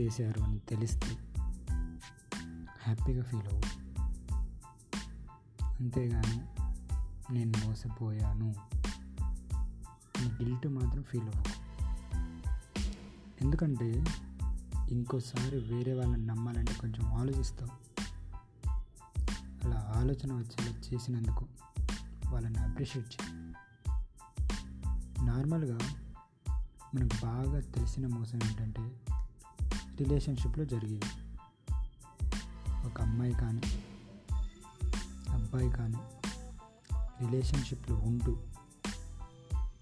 చేశారు అని తెలిస్తే హ్యాపీగా ఫీల్ అవ్వు. అంతేగాని నేను మోసపోయాను గిల్ట్ మాత్రం ఫీల్ అవ్వకు. ఎందుకంటే ఇంకోసారి వేరే వాళ్ళని నమ్మాలంటే కొంచెం ఆలోచిస్తావు. అలా ఆలోచన వచ్చేలా చేసినందుకు వాళ్ళని అప్రిషియేట్ చేయి. నార్మల్గా మనకు బాగా తెలిసిన మోసం ఏంటంటే రిలేషన్షిప్లో జరిగేవి. ఒక అమ్మాయి కానీ అబ్బాయి కానీ రిలేషన్షిప్లో ఉంటూ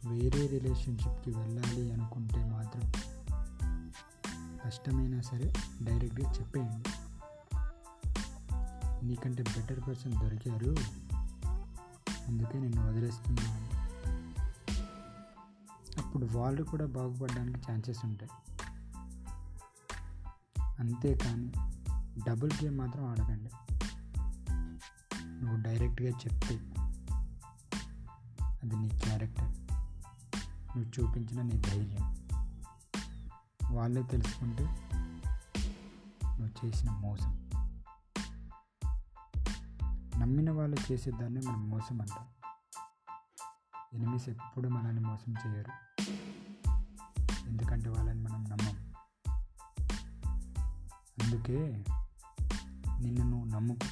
వేరే రిలేషన్షిప్కి వెళ్ళాలి అనుకుంటే మాత్రం కష్టమైనా సరే డైరెక్ట్గా చెప్పేయండి. నీకంటే బెటర్ పర్సన్ దొరికారు అందుకే నేను వదిలేస్తున్నాను. అప్పుడు వాళ్ళు కూడా బాగుపడడానికి ఛాన్సెస్ ఉంటాయి. అంతేకాని డబుల్ గేమ్ మాత్రం ఆడకండి. నువ్వు డైరెక్ట్గా చెప్తే అది నీ క్యారెక్టర్. నువ్వు చూపించిన నీ ధైర్యం. వాళ్ళే తెలుసుకుంటే నువ్వు చేసిన మోసం. నమ్మిన వాళ్ళు చేసేదాన్ని మనం మోసం అంటాం. ఎనిమిస్ ఎప్పుడు మనల్ని మోసం చేయరు. ఎందుకంటే వాళ్ళని మనం నమ్మం అందుకే నిన్ను నువ్వు నమ్ముకో